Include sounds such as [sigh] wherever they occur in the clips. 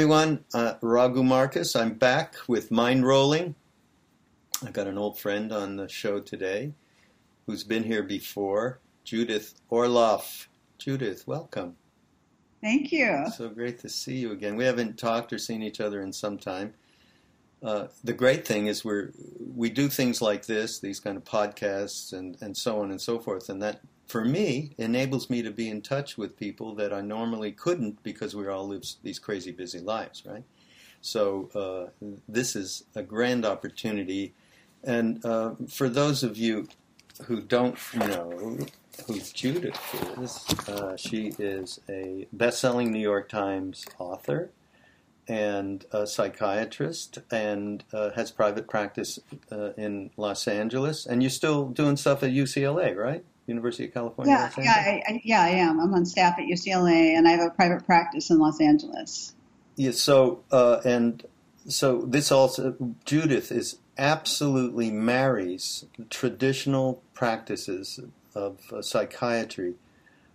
Everyone, uh, Raghu Markus. I'm back with Mind Rolling. I've got an old friend on the show today who's been here before, Judith Orloff. Judith, welcome. Thank you. So great to see you again. We haven't talked or seen each other in some time. Uh, the great thing is we're we do things like this, these kind of podcasts, and and so on and so forth, and that for me enables me to be in touch with people that I normally couldn't because we all live these crazy busy lives, right? So uh, this is a grand opportunity, and uh, for those of you who don't know who Judith is, uh, she is a best-selling New York Times author and a psychiatrist and uh, has private practice uh, in Los Angeles. And you're still doing stuff at UCLA, right? University of California. Yeah, yeah, I, I, yeah, I am. I'm on staff at UCLA, and I have a private practice in Los Angeles. Yeah. So, uh, and so this also Judith is absolutely marries traditional practices of uh, psychiatry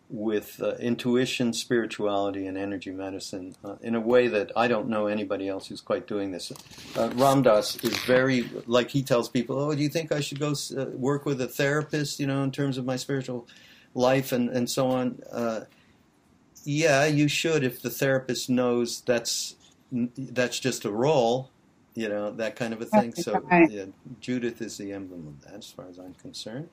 with uh, intuition, spirituality, and energy medicine uh, in a way that I don't know anybody else who's quite doing this. Uh, Ram Dass is very, like he tells people, oh, do you think I should go uh, work with a therapist, you know, in terms of my spiritual life and, and so on? Uh, yeah, you should if the therapist knows that's that's just a role, you know, that kind of a thing. So yeah, Judith is the emblem of that as far as I'm concerned.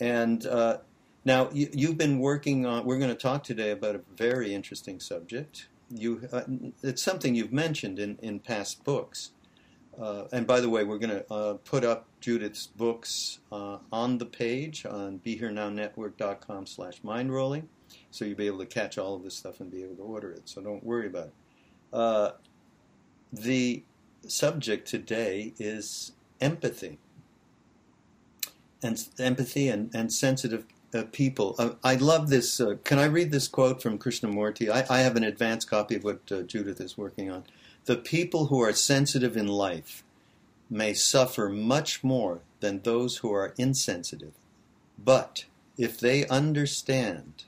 And uh, now, you, have been working on, we're going to talk today about a very interesting subject. You, uh, it's something you've mentioned in, in past books. Uh, and by the way, we're going to uh, put up Judith's books uh, on the page on BeHereNowNetwork.com slash mindrolling. So you'll be able to catch all of this stuff and be able to order it. So don't worry about it. Uh, the subject today is empathy. And empathy and, and sensitive uh, people. Uh, I love this. Uh, can I read this quote from Krishnamurti? I, I have an advanced copy of what uh, Judith is working on. The people who are sensitive in life may suffer much more than those who are insensitive. But if they understand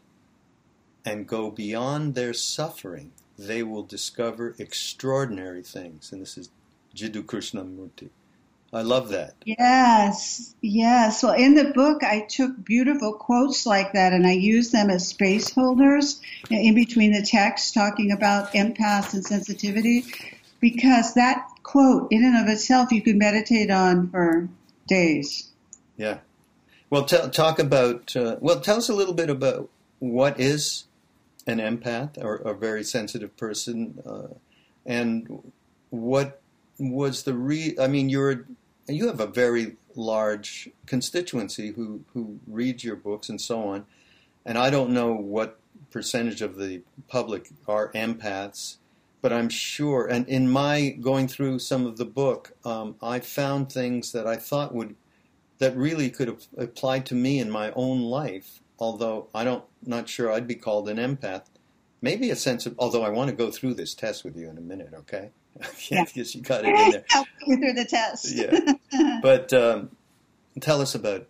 and go beyond their suffering, they will discover extraordinary things. And this is Jiddu Krishnamurti. I love that. Yes, yes. Well, in the book, I took beautiful quotes like that and I used them as space holders in between the text talking about empaths and sensitivity because that quote, in and of itself, you could meditate on for days. Yeah. Well, t- talk about, uh, well, tell us a little bit about what is an empath or a very sensitive person uh, and what was the re I mean you're you have a very large constituency who who reads your books and so on, and I don't know what percentage of the public are empaths, but I'm sure. And in my going through some of the book, um, I found things that I thought would that really could have applied to me in my own life. Although I don't, not sure I'd be called an empath. Maybe a sense of. Although I want to go through this test with you in a minute, okay? [laughs] yeah, because you got it in there. Help you through the test. yeah, but um, tell us about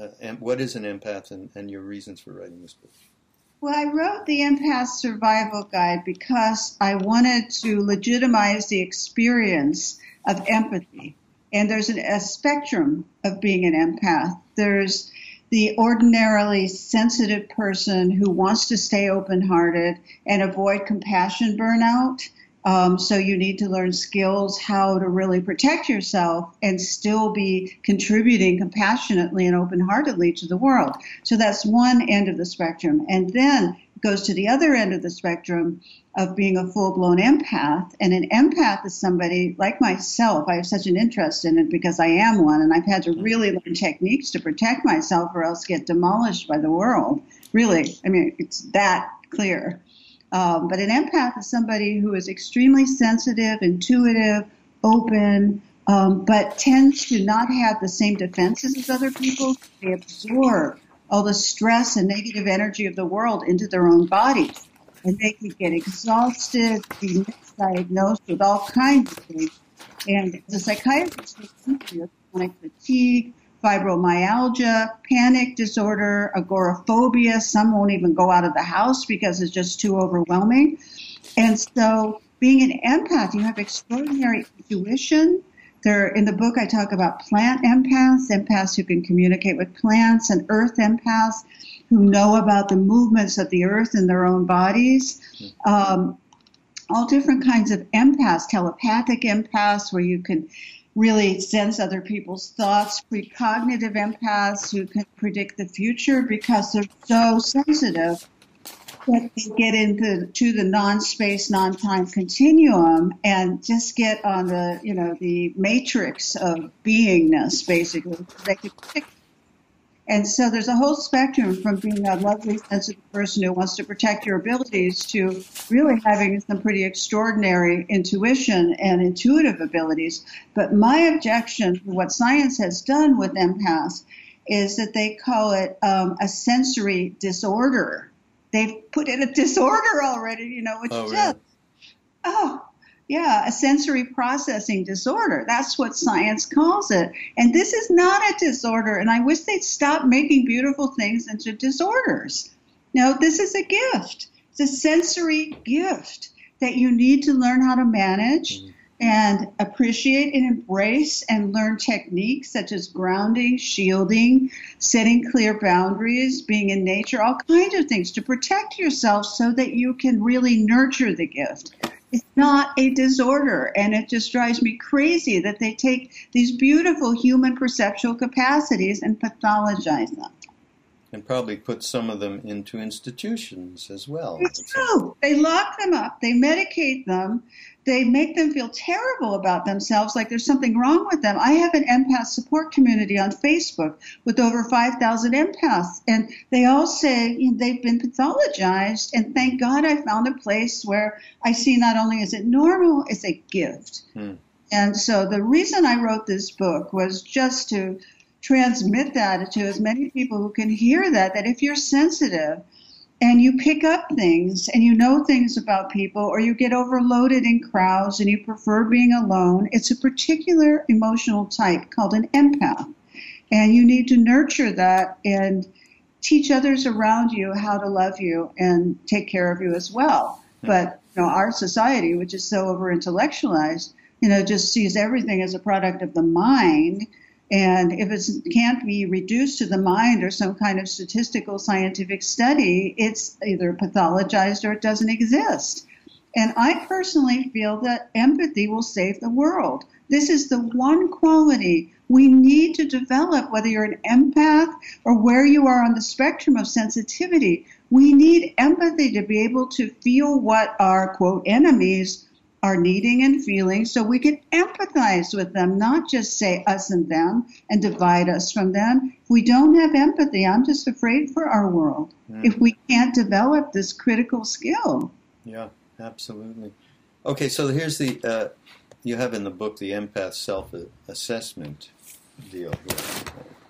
uh, what is an empath and, and your reasons for writing this book. Well, I wrote the Empath Survival Guide because I wanted to legitimize the experience of empathy. And there's an, a spectrum of being an empath. There's the ordinarily sensitive person who wants to stay open hearted and avoid compassion burnout. Um, so you need to learn skills how to really protect yourself and still be contributing compassionately and open heartedly to the world. So that's one end of the spectrum. And then it goes to the other end of the spectrum of being a full blown empath. And an empath is somebody like myself. I have such an interest in it because I am one, and I've had to really learn techniques to protect myself or else get demolished by the world. Really, I mean, it's that clear. Um, but an empath is somebody who is extremely sensitive, intuitive, open, um, but tends to not have the same defenses as other people. They absorb all the stress and negative energy of the world into their own bodies. And they can get exhausted, be misdiagnosed with all kinds of things. And a psychiatrist, chronic fatigue, fibromyalgia, panic disorder, agoraphobia. Some won't even go out of the house because it's just too overwhelming. And so being an empath, you have extraordinary intuition. There, in the book, I talk about plant empaths, empaths who can communicate with plants, and earth empaths who know about the movements of the earth in their own bodies. Um, all different kinds of empaths, telepathic empaths, where you can really sense other people's thoughts, precognitive empaths who can predict the future because they're so sensitive that they get into to the non-space, non-time continuum and just get on the, you know, the matrix of beingness, basically. They can and so there's a whole spectrum from being a lovely, sensitive person who wants to protect your abilities to really having some pretty extraordinary intuition and intuitive abilities. But my objection to what science has done with empaths is that they call it um, a sensory disorder. They've put in a disorder already, you know, which oh, just, oh, yeah, a sensory processing disorder. That's what science calls it. And this is not a disorder. And I wish they'd stop making beautiful things into disorders. No, this is a gift. It's a sensory gift that you need to learn how to manage and appreciate and embrace and learn techniques such as grounding, shielding, setting clear boundaries, being in nature, all kinds of things to protect yourself so that you can really nurture the gift. It's not a disorder, and it just drives me crazy that they take these beautiful human perceptual capacities and pathologize them. And probably put some of them into institutions as well. It's true. They lock them up, they medicate them, they make them feel terrible about themselves, like there's something wrong with them. I have an empath support community on Facebook with over 5,000 empaths, and they all say you know, they've been pathologized. And thank God I found a place where I see not only is it normal, it's a gift. Hmm. And so the reason I wrote this book was just to transmit that to as many people who can hear that, that if you're sensitive, and you pick up things and you know things about people or you get overloaded in crowds and you prefer being alone, it's a particular emotional type called an empath. And you need to nurture that and teach others around you how to love you and take care of you as well. But you know, our society, which is so over intellectualized, you know, just sees everything as a product of the mind and if it can't be reduced to the mind or some kind of statistical scientific study, it's either pathologized or it doesn't exist. And I personally feel that empathy will save the world. This is the one quality we need to develop, whether you're an empath or where you are on the spectrum of sensitivity. We need empathy to be able to feel what our quote enemies are needing and feeling so we can empathize with them, not just say us and them and divide us from them. If we don't have empathy, I'm just afraid for our world mm. if we can't develop this critical skill. Yeah, absolutely. Okay, so here's the, uh, you have in the book the empath self assessment deal here.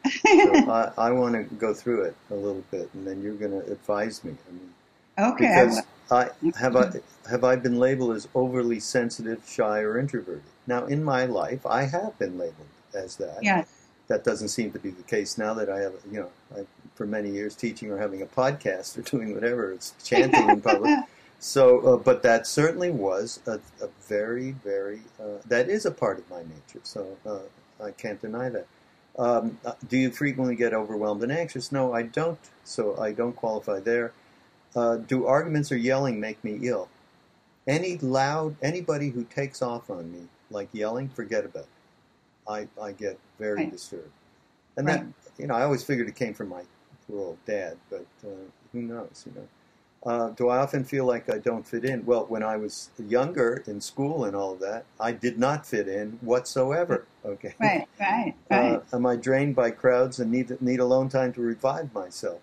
[laughs] so I, I want to go through it a little bit and then you're going to advise me. I mean, Okay. Because I, have I have I been labeled as overly sensitive, shy, or introverted? Now, in my life, I have been labeled as that. Yes. That doesn't seem to be the case now that I have, you know, I, for many years teaching or having a podcast or [laughs] doing whatever. It's chanting in public. [laughs] So, uh, but that certainly was a, a very, very, uh, that is a part of my nature. So uh, I can't deny that. Um, uh, do you frequently get overwhelmed and anxious? No, I don't. So I don't qualify there. Uh, do arguments or yelling make me ill? Any loud, anybody who takes off on me, like yelling, forget about it. I, I get very Right. disturbed. And Right. that, you know, I always figured it came from my poor old dad, but uh, who knows, you know. Uh, do I often feel like I don't fit in? Well, when I was younger in school and all of that, I did not fit in whatsoever. Okay. Right, right, [laughs] right. Uh, am I drained by crowds and need need alone time to revive myself?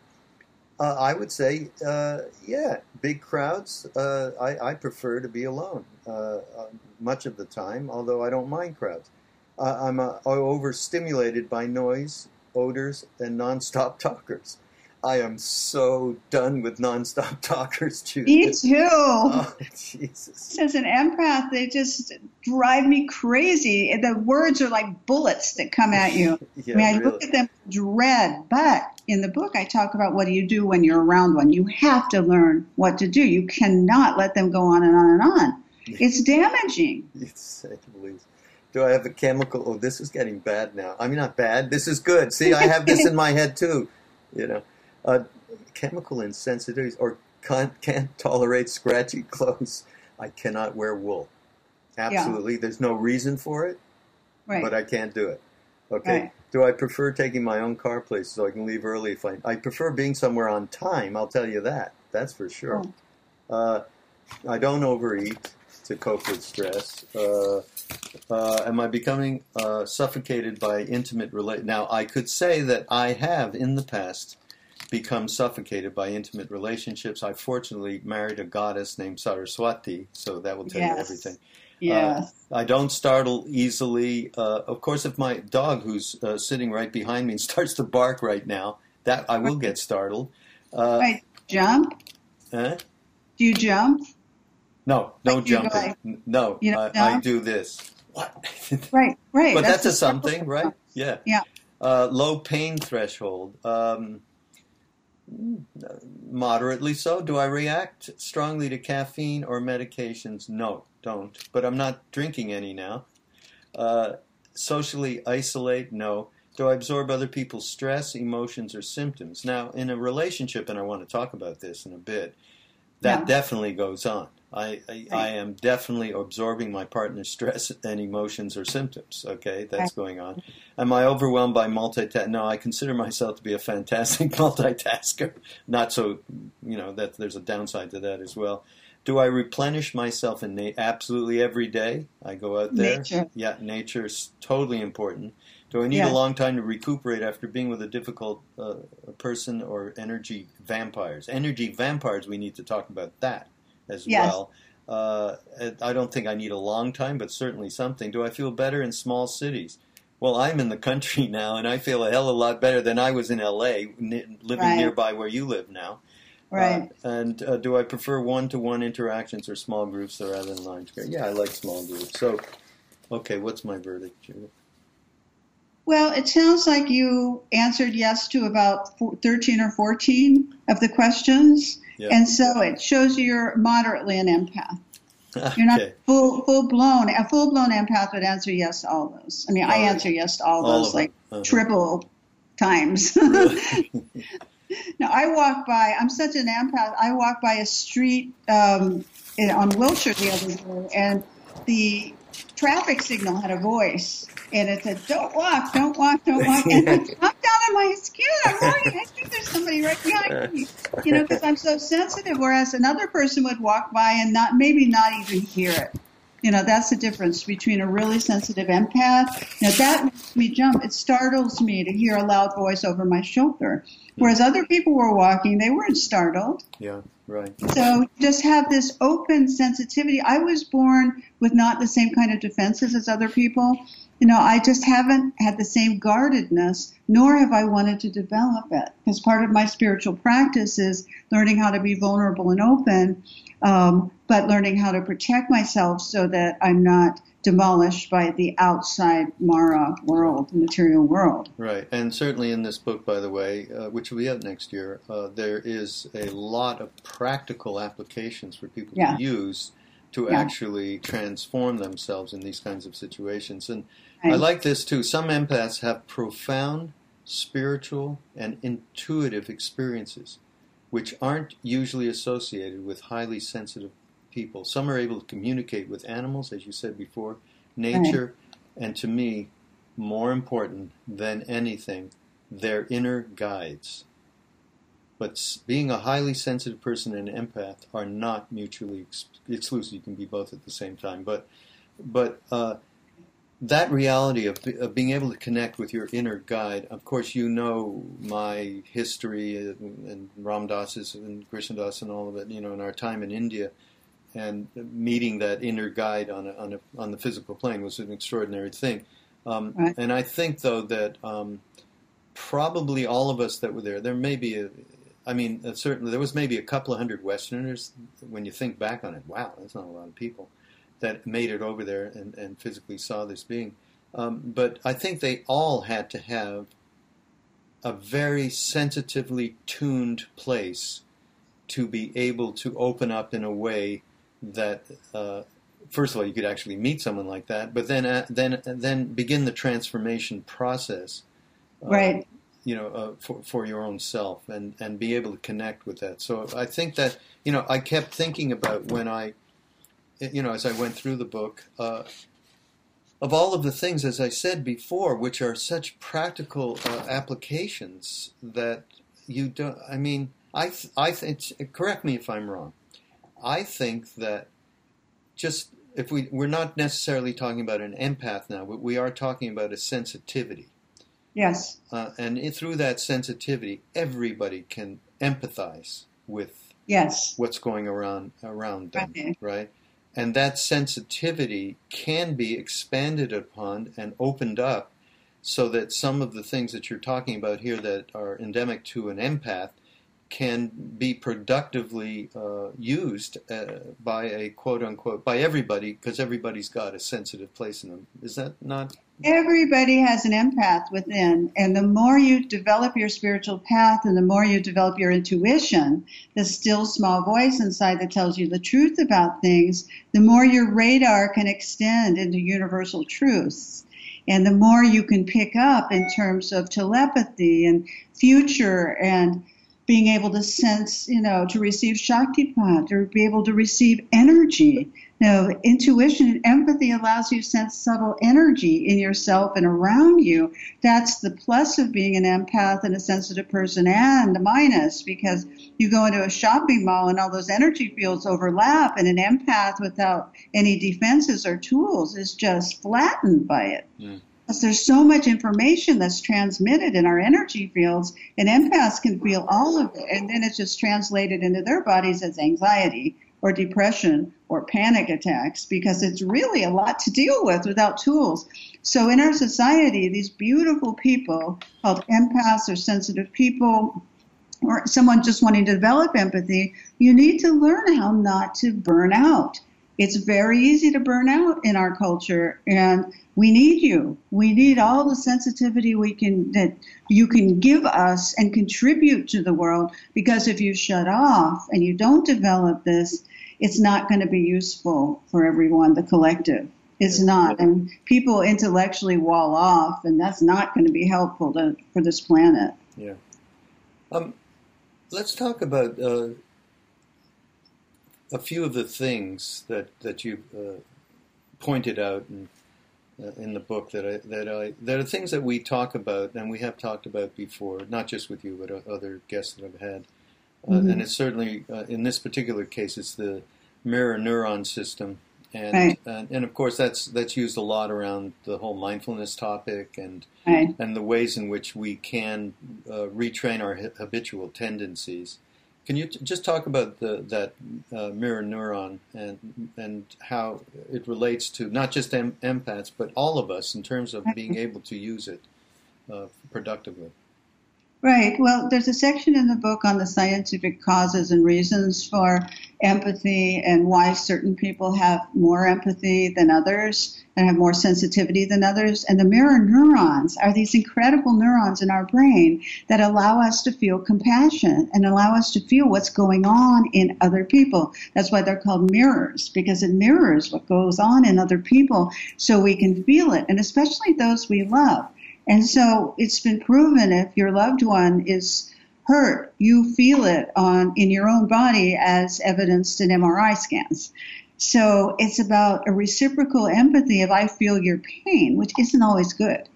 Uh, I would say, uh, yeah, big crowds. Uh, I, I prefer to be alone uh, uh, much of the time, although I don't mind crowds. Uh, I'm overstimulated by noise, odors, and nonstop [laughs] talkers. I am so done with nonstop [laughs] talkers, Judith. Me too. Oh, Jesus. As an empath, they just drive me crazy. The words are like bullets that come at you. [laughs] Yeah, I mean, I really. look at them dread. But in the book, I talk about what do you do when you're around one. You have to learn what to do. You cannot let them go on and on and on. [laughs] It's damaging. It's. Do I have a chemical? Oh, this is getting bad now. I mean, not bad. This is good. See, I have this in my head too. You know, uh, chemical insensitivities or can't, can't tolerate scratchy [laughs] clothes. I cannot wear wool. Absolutely. There's no reason for it, Right. but I can't do it. Okay. Right. Do I prefer taking my own car places so I can leave early if I? I prefer being somewhere on time. I'll tell you that. That's for sure. Oh. Uh, I don't overeat to cope with stress. Uh, uh, am I becoming uh, suffocated by intimate relate? Now, I could say that I have in the past become suffocated by intimate relationships. I fortunately married a goddess named Saraswati, so that will tell you Yes. everything. yes. I don't startle easily. Uh, of course, if my dog, who's uh, sitting right behind me, [laughs] starts to bark right now, that I will get startled. Uh, right. Jump. eh? Do you jump? No, no Like jumping. like- no, You I, I do this. What? [laughs] Right. Right. but that's, a something, right? Yeah. Yeah. Uh, low pain threshold. Um, moderately so. Do I react strongly to caffeine or medications? No, don't. But I'm not drinking any now. Uh, socially isolate? No. Do I absorb other people's stress, emotions, or symptoms? Now, in a relationship, and I want to talk about this in a bit, that Yeah. definitely goes on. I, I, I am definitely absorbing my partner's stress [laughs] and emotions or symptoms. Okay, that's going on. Am I overwhelmed by multitask? No, I consider myself to be a fantastic [laughs] multitasker. Not so, you know, that there's a downside to that as well. Do I replenish myself in na- absolutely every day? I go out there. Nature. Yeah, nature's totally important. Do I need Yes. a long time to recuperate after being with a difficult uh, person or energy vampires? Energy vampires, we need to talk about that as Yes. well. Uh, I don't think I need a long time, but certainly something. Do I feel better in small cities? Well, I'm in the country [laughs] now, and I feel a hell of a lot better than I was in LA, n- living Right. nearby where you live now. Right. Uh, and uh, do I prefer one-to-one interactions or small groups rather than line care? Yeah, I like small groups. So, okay, what's my verdict, Judith? Well, it sounds like you answered yes to about 13 or 14 of the questions. Yeah. And so it shows you you're moderately an empath. You're not okay. full full blown. A full blown empath would answer yes to all those. I mean, I All right. answer yes to all, All those like. Uh-huh. triple times. [laughs] Now I walk by. I'm such an empath. I walk by a street um, in, on Wilshire the other day, and the traffic signal had a voice, and it said, "Don't walk, don't walk, don't walk." [laughs] And I jumped out of my skin. I'm walking. I think there's somebody right behind me. You know, because I'm so sensitive. Whereas another person would walk by and not maybe not even hear it. You know, that's the difference between a really sensitive empath. Now that makes me jump. It startles me to hear a loud voice over my shoulder. Whereas other people were walking, they weren't startled. yeah, right. So just have this open sensitivity. I was born with not the same kind of defenses as other people. You know, I just haven't had the same guardedness, nor have I wanted to develop it. Because part of my spiritual practice is learning how to be vulnerable and open, um, but learning how to protect myself so that I'm not demolished by the outside Mara world, the material world. Right, and certainly in this book, by the way, uh, which will be out next year, uh, there is a lot of practical applications for people Yeah. to use to Yeah. actually transform themselves in these kinds of situations. And I like this too. Some empaths have profound spiritual and intuitive experiences, which aren't usually associated with highly sensitive people. Some are able to communicate with animals, as you said before, nature, right. and to me, more important than anything, their inner guides. But being a highly sensitive person and an empath are not mutually ex- exclusive. You can be both at the same time. But, but uh, that reality of, of, being able to connect with your inner guide. Of course, you know my history and, Ram Dass's and Krishna Das and all of it. You know, in our time in India, and meeting that inner guide on a, on, a, on the physical plane was an extraordinary thing. Um, right. And I think, though, that um, probably all of us that were there, there may be a, I mean, uh, certainly there was maybe a couple of hundred Westerners. When you think back on it, wow, that's not a lot of people that made it over there and, and physically saw this being. Um, but I think they all had to have a very sensitively tuned place to be able to open up in a way that uh, first of all, you could actually meet someone like that, but then uh, then then begin the transformation process, uh, right? You know, uh, for for your own self and and be able to connect with that. So I think that you know I kept thinking about when I, you know, as I went through the book. Uh, of all of the things, as I said before, which are such practical uh, applications that you don't. I mean, I th- I think. Correct me if I'm wrong. I think that just if we we're not necessarily talking about an empath now, but we are talking about a sensitivity. Yes. Uh, and it, through that sensitivity, everybody can empathize with yes what's going around around them, right? right? And that sensitivity can be expanded upon and opened up so that some of the things that you're talking about here that are endemic to an empath can be productively uh, used uh, by a quote unquote by everybody because everybody's got a sensitive place in them. Is that not? Everybody has an empath within, and the more you develop your spiritual path and the more you develop your intuition, the still small voice inside that tells you the truth about things, the more your radar can extend into universal truths. And the more you can pick up in terms of telepathy and future and being able to sense, you know, to receive Shaktipat, or be able to receive energy. Know, intuition and empathy allows you to sense subtle energy in yourself and around you. That's the plus of being an empath and a sensitive person and the minus because you go into a shopping mall and all those energy fields overlap and an empath without any defenses or tools is just flattened by it. Mm. Because there's so much information that's transmitted in our energy fields, and empaths can feel all of it, and then it's just translated into their bodies as anxiety or depression or panic attacks because it's really a lot to deal with without tools. So in our society, these beautiful people called empaths or sensitive people, or someone just wanting to develop empathy, you need to learn how not to burn out. It's very easy to burn out in our culture, and we need you. We need all the sensitivity we can that you can give us and contribute to the world because if you shut off and you don't develop this, it's not going to be useful for everyone, the collective. It's not. And people intellectually wall off, and that's not going to be helpful to, for this planet. Yeah. Um, let's talk about uh, a few of the things that, that you uh, pointed out and uh, in the book that I that I that are things that we talk about and we have talked about before, not just with you but other guests that I've had. Uh, mm-hmm. And it's certainly uh, in this particular case, it's the mirror neuron system, and, right. and, and of course that's that's used a lot around the whole mindfulness topic and right. and the ways in which we can uh, retrain our habitual tendencies. Can you t- just talk about the, that uh, mirror neuron and and how it relates to not just em- empaths but all of us in terms of being able to use it uh, productively? Right. Well, there's a section in the book on the scientific causes and reasons for empathy and why certain people have more empathy than others and have more sensitivity than others. And the mirror neurons are these incredible neurons in our brain that allow us to feel compassion and allow us to feel what's going on in other people. That's why they're called mirrors, because it mirrors what goes on in other people so we can feel it, and especially those we love. And so it's been proven if your loved one is hurt, you feel it on in your own body as evidenced in MRI scans. So it's about a reciprocal empathy if I feel your pain, which isn't always good.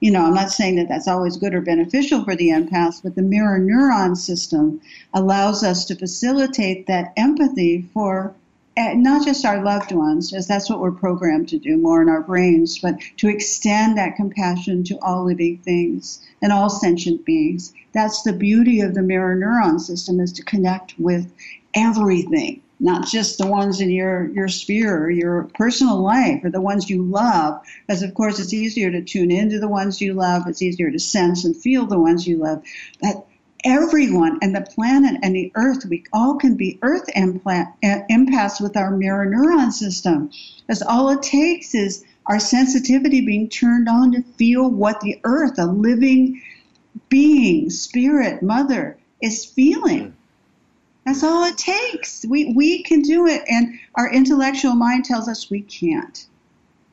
You know, I'm not saying that that's always good or beneficial for the empath, but the mirror neuron system allows us to facilitate that empathy for not just our loved ones, as that's what we're programmed to do more in our brains, but to extend that compassion to all living things and all sentient beings. That's the beauty of the mirror neuron system is to connect with everything, not just the ones in your, your sphere or your personal life or the ones you love. Because of course it's easier to tune into the ones you love. It's easier to sense and feel the ones you love. But everyone and the planet and the earth, we all can be earth empaths with our mirror neuron system. Because all it takes is our sensitivity being turned on to feel what the earth, a living being, spirit, mother, is feeling. That's all it takes. We, we can do it, and our intellectual mind tells us we can't.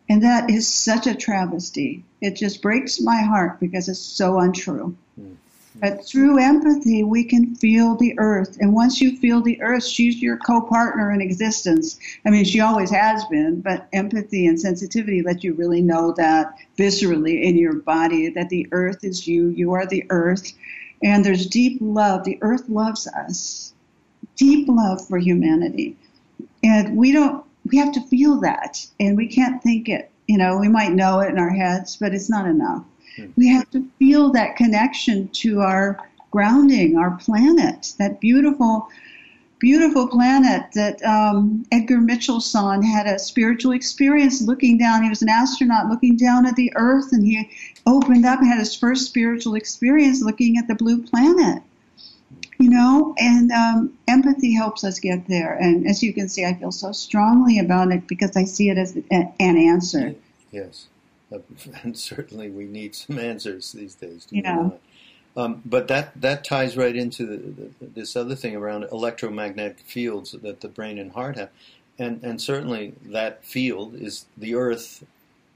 And that is such a travesty. It just breaks my heart because it's so untrue. Mm. But through empathy, we can feel the earth. And once you feel the earth, she's your co partner in existence. I mean, she always has been, but empathy and sensitivity let you really know that viscerally in your body that the earth is you, you are the earth. And there's deep love. The earth loves us, deep love for humanity. And we don't, we have to feel that. And we can't think it. You know, we might know it in our heads, but it's not enough. Hmm. We have to feel that connection to our grounding, our planet, that beautiful, beautiful planet that um, Edgar Mitchellson had a spiritual experience looking down. He was an astronaut looking down at the Earth, and he opened up and had his first spiritual experience looking at the blue planet. You know, and um, empathy helps us get there. And as you can see, I feel so strongly about it because I see it as an answer. Yes. And [laughs] certainly we need some answers these days. yeah. Um, but that, that ties right into the, the, this other thing around electromagnetic fields that the brain and heart have, and and certainly that field is the Earth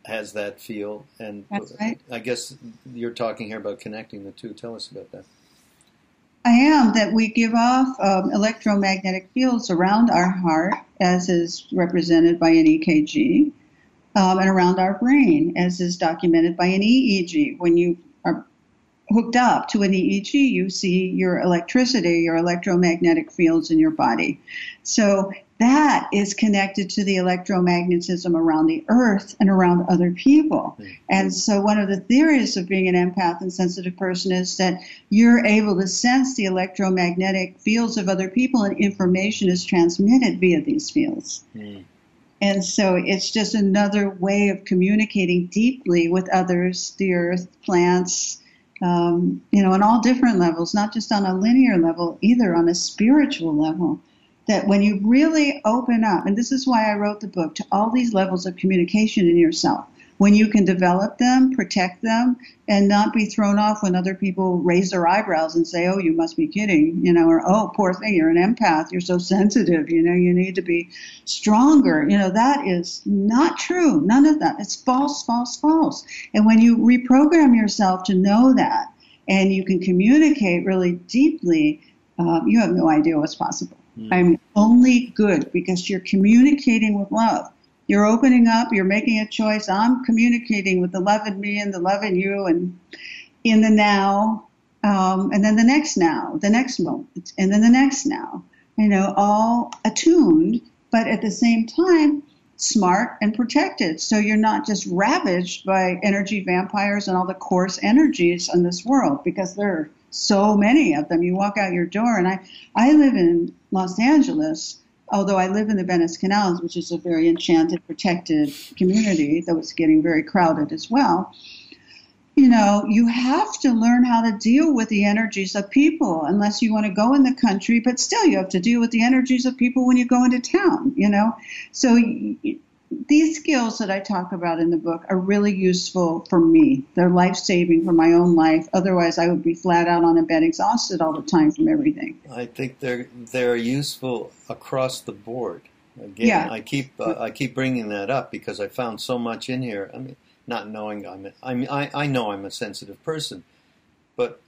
has that feel, and right. I guess you're talking here about connecting the two. Tell us about that. I am that we give off um, electromagnetic fields around our heart, as is represented by an EKG um, and around our brain, as is documented by an EEG. When you are hooked up to an EEG, you see your electricity, your electromagnetic fields in your body. So that is connected to the electromagnetism around the earth and around other people. Mm-hmm. And so one of the theories of being an empath and sensitive person is that you're able to sense the electromagnetic fields of other people and information is transmitted via these fields. Mm. And so it's just another way of communicating deeply with others, the earth, plants, um, you know, on all different levels, not just on a linear level, either on a spiritual level. That when you really open up, and this is why I wrote the book, to all these levels of communication in yourself, when you can develop them, protect them, and not be thrown off when other people raise their eyebrows and say, "Oh, you must be kidding," you know, or "Oh, poor thing, you're an empath, you're so [laughs] sensitive, you know, you need to be stronger." You know, that is not true. None of that. It's false, false, false. And when you reprogram yourself to know that, and you can communicate really deeply, um, you have no idea what's possible. Mm. I'm only good because you're communicating with love you're opening up, you're making a choice. I'm communicating with the love in me and the love in you and in the now, um, and then the next now, the next moment, and then the next now. You know, all attuned, but at the same time, smart and protected. So you're not just ravaged by energy vampires and all the coarse energies in this world because there are so many of them. You walk out your door, and I, I live in Los Angeles although I live in the Venice Canals, which is a very enchanted, protected community, though it's getting very crowded as well. you know, you have to learn how to deal with the energies of people unless you want to go in the country, but still you have to deal with the energies of people when you go into town, you know? So these skills that I talk about in the book are really useful for me. They're life saving for my own life. Otherwise, I would be flat out on a bed, exhausted all the time from everything. I think they're they're useful across the board. Again, yeah. I keep uh, I keep bringing that up because I found so much in here. I mean, not knowing I'm a, I mean I, I know I'm a sensitive person, but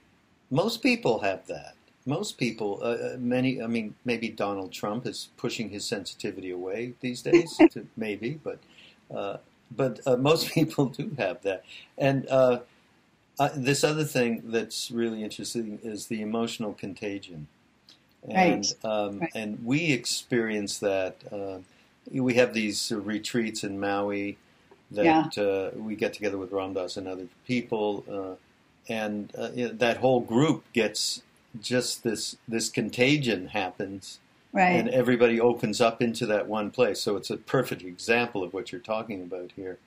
most people have that. Most people, uh, uh many, I mean, maybe Donald Trump is pushing his sensitivity away these days. [laughs] to, maybe, but uh, but uh, most [laughs] people do have that. And uh, this other thing that's really interesting is the emotional contagion. And right. Um, right. and we experience that. Uh, we have these retreats in Maui that yeah. uh, we get together with Ram Dass and other people, uh, and uh, you know, that whole group gets just this this contagion happens, right. and everybody opens up into that one place. So it's a perfect example of what you're talking about here,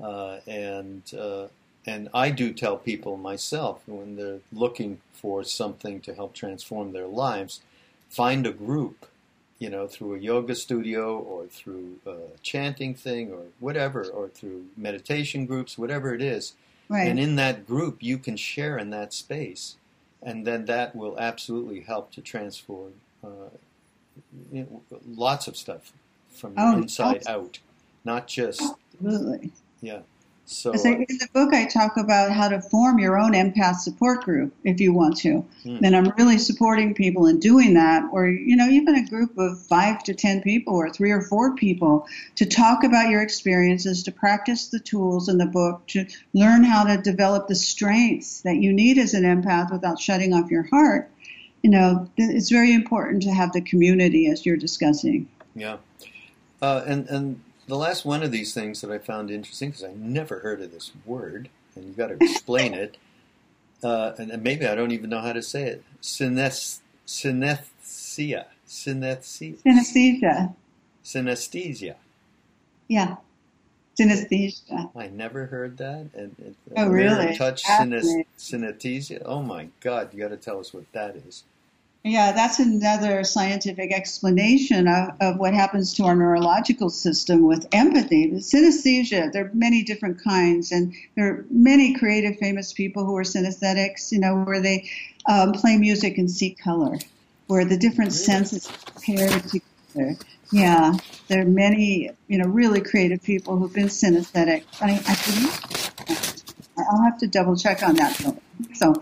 uh, and uh, and I do tell people myself when they're looking for something to help transform their lives, find a group you know, through a yoga studio or through a chanting thing or whatever, or through meditation groups, whatever it is. Right. And in that group, you can share in that space. And then that will absolutely help to transform uh, you know, lots of stuff from oh, inside out, not just. Absolutely. Yeah. So in the book, I talk about how to form your own empath support group if you want to. Hmm. And I'm really supporting people in doing that, or you know, even a group of five to ten people, or three or four people, to talk about your experiences, to practice the tools in the book, to learn how to develop the strengths that you need as an empath without shutting off your heart. You know, it's very important to have the community as you're discussing. Yeah. Uh, and and the last one of these things that I found interesting because I never heard of this word, and you've got to explain it. Uh, and, and, maybe I don't even know how to say it. Synesthesia. Synesthesia. Synesthesia. Synesthesia. Yeah. Synesthesia. I never heard that. And, and oh, really? Touch synesthesia. Oh my God! You got to tell us what that is. Yeah, that's another scientific explanation of, of what happens to our neurological system with empathy. The synesthesia, there are many different kinds, and there are many creative, famous people who are synesthetics, you know, where they um, play music and see color, where the different senses pair together. Yeah, there are many, you know, really creative people who've been synesthetic. I, I I'll have to double check on that. So,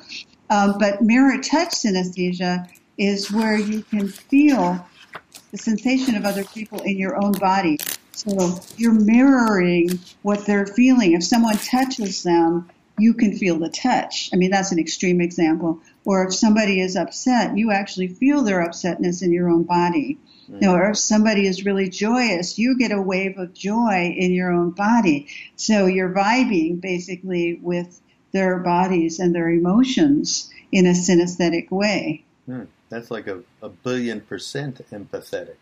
um, but mirror touch synesthesia is where you can feel the sensation of other people in your own body. So you're mirroring what they're feeling. If someone touches them, you can feel the touch. I mean, that's an extreme example. Or if somebody is upset, you actually feel their upsetness in your own body. Know, or if somebody is really joyous, you get a wave of joy in your own body. So you're vibing basically with their bodies and their emotions in a synesthetic way. Hmm. That's like a, a billion percent empathetic.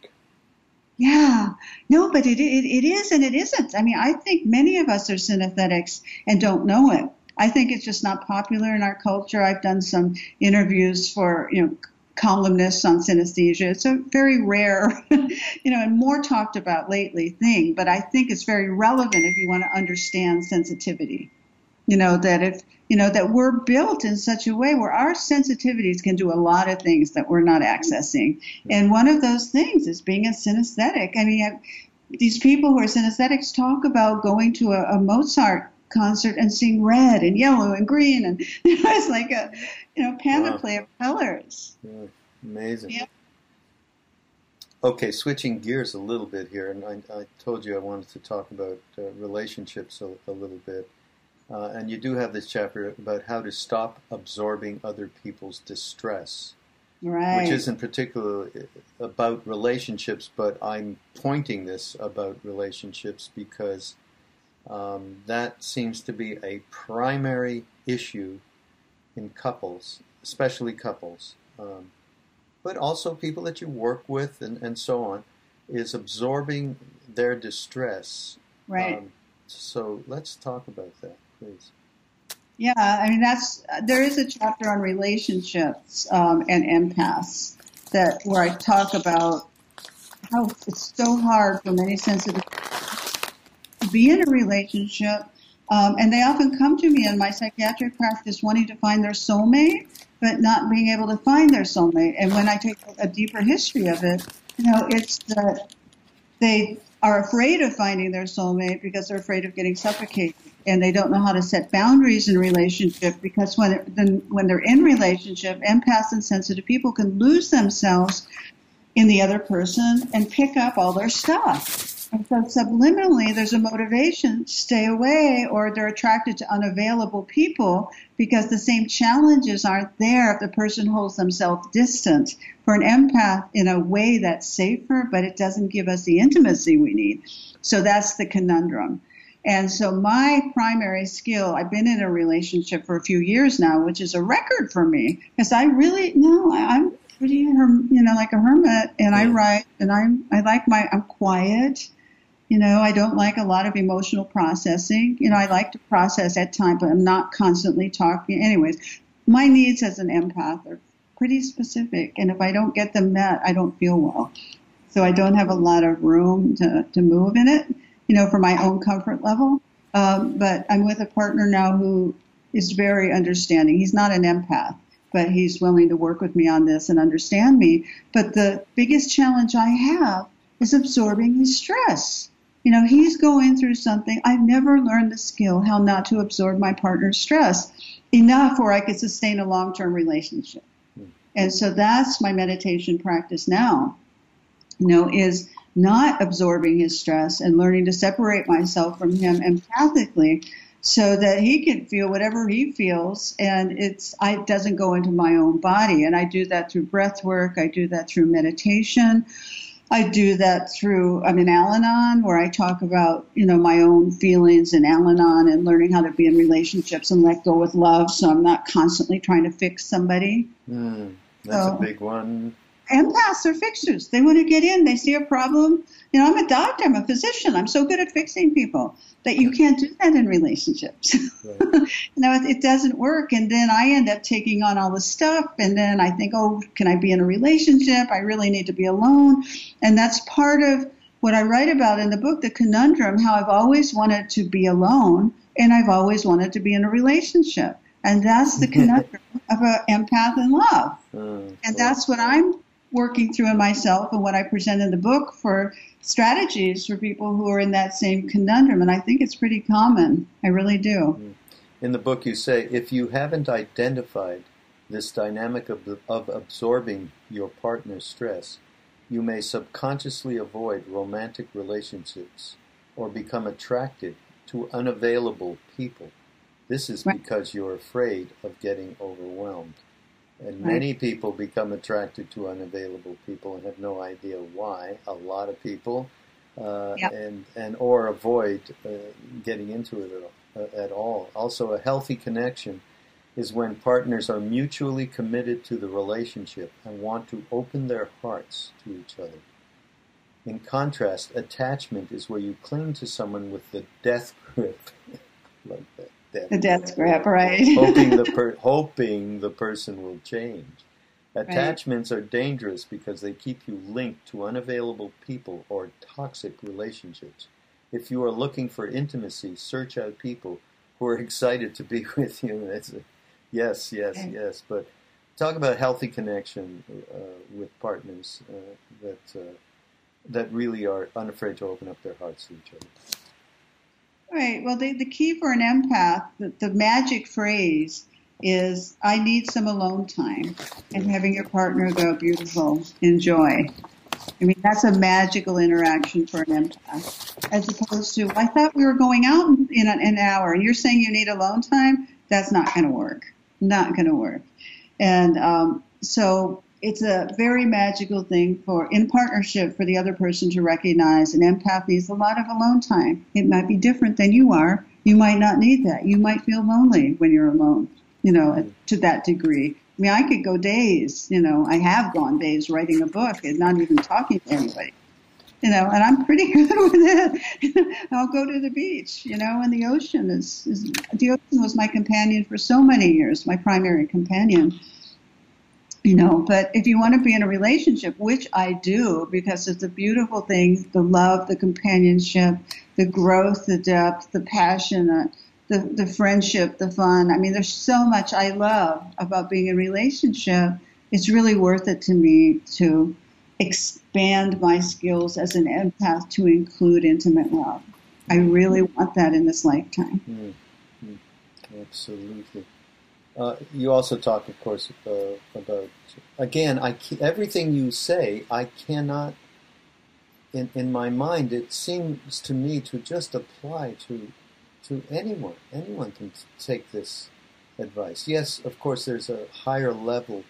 Yeah, no, but it, it, it is and it isn't. I mean, I think many of us are synesthetics and don't know it. I think it's just not popular in our culture. I've done some interviews for, you know, columnists on synesthesia. It's a very rare, [laughs] you know, and more talked about lately thing, but I think it's very relevant if you want to understand sensitivity. You know, that if you know, that we're built in such a way where our sensitivities can do a lot of things that we're not accessing. And one of those things is being a synesthetic. I mean, these people who are synesthetics talk about going to a, a Mozart concert and seeing red and yellow and green and you [laughs] know, it's like a you know panoply wow. of colors. Yeah, amazing. Yeah. Okay, switching gears a little bit here, and I, I told you I wanted to talk about uh, relationships a, a, little bit. Uh, and you do have this chapter about how to stop absorbing other people's distress. Right. Which isn't particularly about relationships, but I'm pointing this about relationships because um, that seems to be a primary issue in couples, especially couples, um, but also people that you work with and, and so on, is absorbing their distress. Right. Um, so let's talk about that please. Yeah, I mean that's there is a chapter on relationships um, and empaths that where I talk about how it's so hard for many sensitive to be in a relationship, um, and they often come to me in my psychiatric practice wanting to find their soulmate, but not being able to find their soulmate. And when I take a deeper history of it, you know, it's that they are afraid of finding their soulmate because they're afraid of getting suffocated and they don't know how to set boundaries in relationship because when then when they're in relationship empaths and sensitive people can lose themselves in the other person and pick up all their stuff and so subliminally, there's a motivation stay away, or they're attracted to unavailable people because the same challenges aren't there if the person holds themselves distant. For an empath, in a way that's safer, but it doesn't give us the intimacy we need. So that's the conundrum. And so my primary skill, I've been in a relationship for a few years now, which is a record for me, because I really, no, I'm pretty, you know, like a hermit, and I write, and I'm, I like my, I'm quiet. You know, I don't like a lot of emotional processing. You know, I like to process at times, but I'm not constantly talking. Anyways, my needs as an empath are pretty specific, and if I don't get them met, I don't feel well. So I don't have a lot of room to, to move in it, you know, for my own comfort level. Um, but I'm with a partner now who is very understanding. He's not an empath, but he's willing to work with me on this and understand me. But the biggest challenge I have is absorbing his stress. You know, he's going through something. I've never learned the skill how not to absorb my partner's stress enough where I could sustain a long term relationship. And so that's my meditation practice now, you know, is not absorbing his stress and learning to separate myself from him empathically so that he can feel whatever he feels and it's I, it doesn't go into my own body. And I do that through breath work, I do that through meditation. I do that through, I'm in Al Anon, where I talk about, you know, my own feelings in Al Anon and learning how to be in relationships and let go with love so I'm not constantly trying to fix somebody. Mm, that's so, a big one. Empaths are fixers. They want to get in. They see a problem. You know, I'm a doctor. I'm a physician. I'm so good at fixing people that you can't do that in relationships. Right. [laughs] you know, it, it, doesn't work. And then I end up taking on all the stuff. And then I think, oh, can I be in a relationship? I really need to be alone. And that's part of what I write about in the book, The Conundrum, how I've always wanted to be alone and I've always wanted to be in a relationship. And that's the conundrum of an empath in love. Mm, and that's what I'm working through in myself and what I present in the book for strategies for people who are in that same conundrum. And I think it's pretty common. I really do. Mm. In the book, you say if you haven't identified this dynamic of, of absorbing your partner's stress, you may subconsciously avoid romantic relationships or become attracted to unavailable people. This is right. because you're afraid of getting overwhelmed. And right. many people become attracted to unavailable people and have no idea why. A lot of people, uh, yep. and and or avoid uh, getting into it at, uh, at all. Also, a healthy connection is when partners are mutually committed to the relationship and want to open their hearts to each other. In contrast, attachment is where you cling to someone with the death grip, [laughs] like that death. The death grip, right? hoping the per- [laughs] hoping the person will change. Attachments right. are dangerous because they keep you linked to unavailable people or toxic relationships. If you are looking for intimacy, search out people who are [laughs] excited to be [laughs] with you. It's a, yes, yes, okay. yes. But talk about healthy connection uh, with partners uh, that uh, that really are unafraid to open up their hearts to each other. Right. Well, the, the key for an empath, the, the magic phrase is I need some alone time and having your partner go, beautiful, enjoy. I mean, that's a magical interaction for an empath, as opposed to, I thought we were going out in an, an hour and you're saying you need alone time. That's not going to work. Not going to work. And um, so it's a very magical thing for in partnership for the other person to recognize. And empath needs a lot of alone time. It might be different than you are. You might not need that. You might feel lonely when you're alone you know to that degree. I mean i could go days you know. I have gone days writing a book and not even talking to anybody you know, and I'm pretty [laughs] good with it. I'll go to the beach, you know, and the ocean is, is the ocean was my companion for so many years, my primary companion. You know, but if you want to be in a relationship, which I do, because it's a beautiful thing, the love, the companionship, the growth, the depth, the passion, uh, the, the friendship, the fun. I mean, there's so much I love about being in a relationship. It's really worth it to me to expand my skills as an empath to include intimate love. I really want that in this lifetime. Mm-hmm. Absolutely. Uh, you also talk, of course, uh, about again. I everything you say, I cannot. In in my mind, it seems to me to just apply to to anyone. Anyone can take this advice. Yes, of course, there's a higher level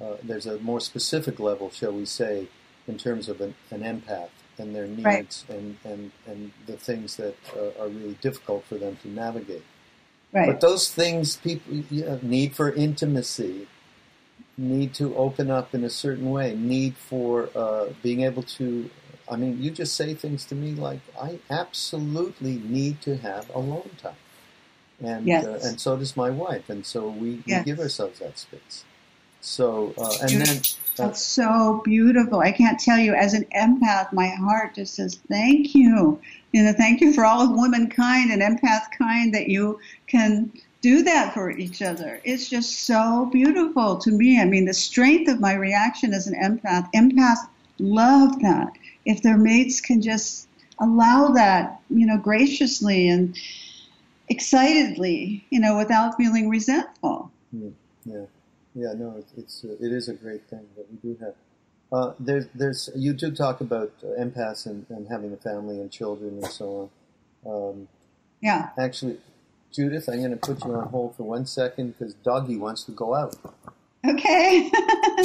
uh, there's a more specific level, shall we say, in terms of an, an empath and their needs right. and, and, and the things that uh, are really difficult for them to navigate. Right. But those things, people need for intimacy, need to open up in a certain way, need for uh, being able to. I mean, you just say things to me like, "I absolutely need to have alone time," and yes. uh, and so does my wife, and so we, yes. we give ourselves that space. So, uh, and then. Uh, That's so beautiful. I can't tell you, as an empath, my heart just says, thank you. You know, thank you for all of womankind and empath kind that you can do that for each other. It's just so beautiful to me. I mean, the strength of my reaction as an empath, empaths love that. If their mates can just allow that, you know, graciously and excitedly, you know, without feeling resentful. Yeah. yeah. Yeah, no, it's, it's uh, it is a great thing that we do have. Uh, there's, there's, you do talk about uh, empaths and, and, having a family and children and so on. Um, yeah. Actually, Judith, I'm going to put you on hold for one second because Doggy wants to go out. Okay.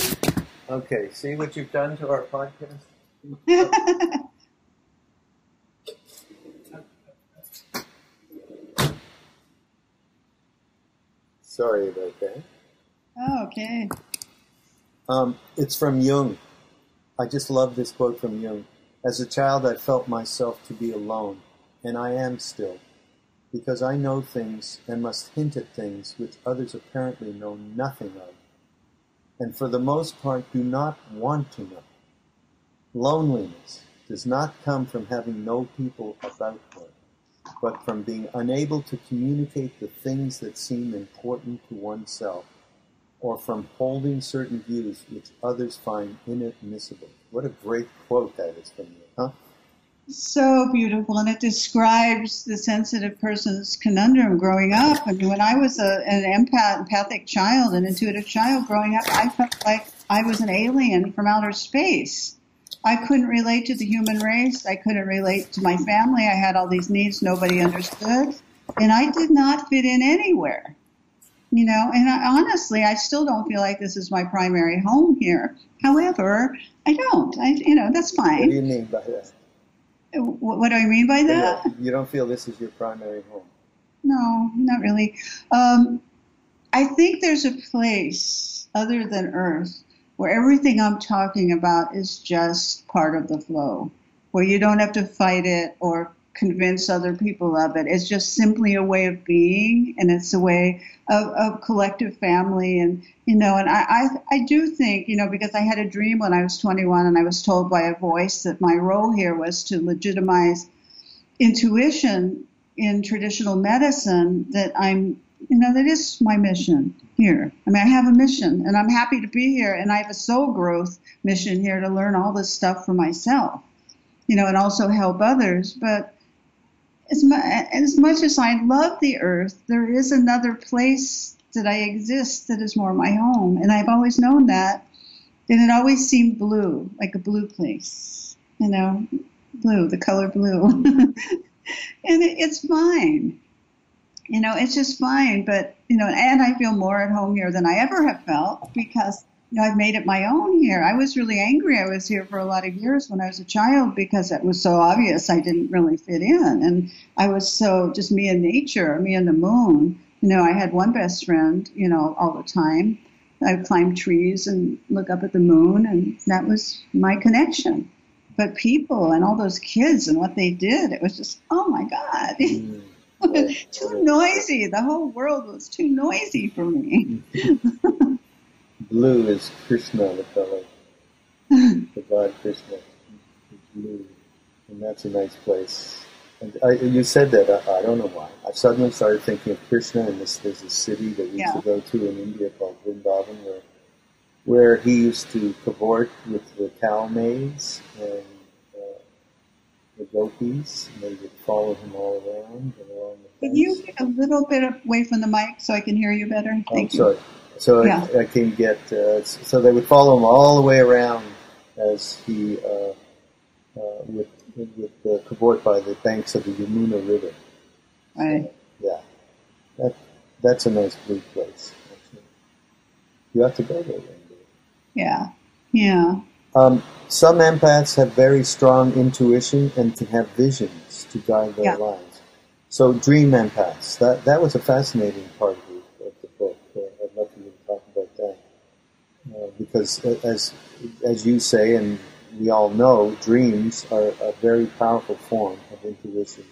[laughs] okay. See what you've done to our podcast. [laughs] Sorry about that. Oh, okay. Um, it's from Jung. I just love this quote from Jung. As a child, I felt myself to be alone, and I am still, because I know things and must hint at things which others apparently know nothing of, and for the most part do not want to know. Loneliness does not come from having no people about one, but from being unable to communicate the things that seem important to oneself or from holding certain views which others find inadmissible. What a great quote that is from Jung, huh? So beautiful, and it describes the sensitive person's conundrum growing up. Mean, when I was a, an empath, empathic child, an intuitive child growing up, I felt like I was an alien from outer space. I couldn't relate to the human race. I couldn't relate to my family. I had all these needs nobody understood, and I did not fit in anywhere you know, and I, honestly, I still don't feel like this is my primary home here. However, I don't. I, you know, that's fine. What do you mean by that? What, what do I mean by that? You don't feel this is your primary home? No, not really. Um, I think there's a place other than Earth where everything I'm talking about is just part of the flow, where you don't have to fight it or convince other people of it. It's just simply a way of being, and it's a way of, of collective family. And you know, and I, I I do think you know because I had a dream when I was 21, and I was told by a voice that my role here was to legitimize intuition in traditional medicine. That I'm you know that is my mission here. I mean, I have a mission, and I'm happy to be here, and I have a soul growth mission here to learn all this stuff for myself you know, and also help others. But as, mu- as much as I love the earth, there is another place that I exist that is more my home. And I've always known that. And it always seemed blue, like a blue place, you know, blue, the color blue. [laughs] and it, it's fine. You know, it's just fine. But, you know, and I feel more at home here than I ever have felt because you know, I've made it my own here. I was really angry. I was here for a lot of years when I was a child because it was so obvious I didn't really fit in. And I was so just me and nature, me and the moon. You know, I had one best friend, you know, all the time. I would climb trees and look up at the moon, and that was my connection. but people and all those kids and what they did, it was just, oh my God. [laughs] Mm. too noisy. The whole world was too noisy for me. [laughs] blue is Krishna, the fellow. [laughs] the god Krishna blue. And that's a nice place. And I, you said that, I, I, don't know why. I suddenly started thinking of Krishna, and this, there's a city that we used to go to in India called Vrindavan, where, where he used to cavort with the cow maids and uh, the gopis, and they would follow him all around and along the Can you get a little bit away from the mic so I can hear you better? Oh, Thank oh, you. Sorry. So yeah. I, I, can get, uh, so they would follow him all the way around as he uh, uh, would, would uh, cavort by the banks of the Yamuna River. Right. Yeah. That, that's a nice blue place. Actually. You have to go there. Yeah. Yeah. Um, some empaths have very strong intuition and can have visions to guide their yeah. lives. So dream empaths, that, that was a fascinating part because as, as you say, and we all know, dreams are a very powerful form of intuition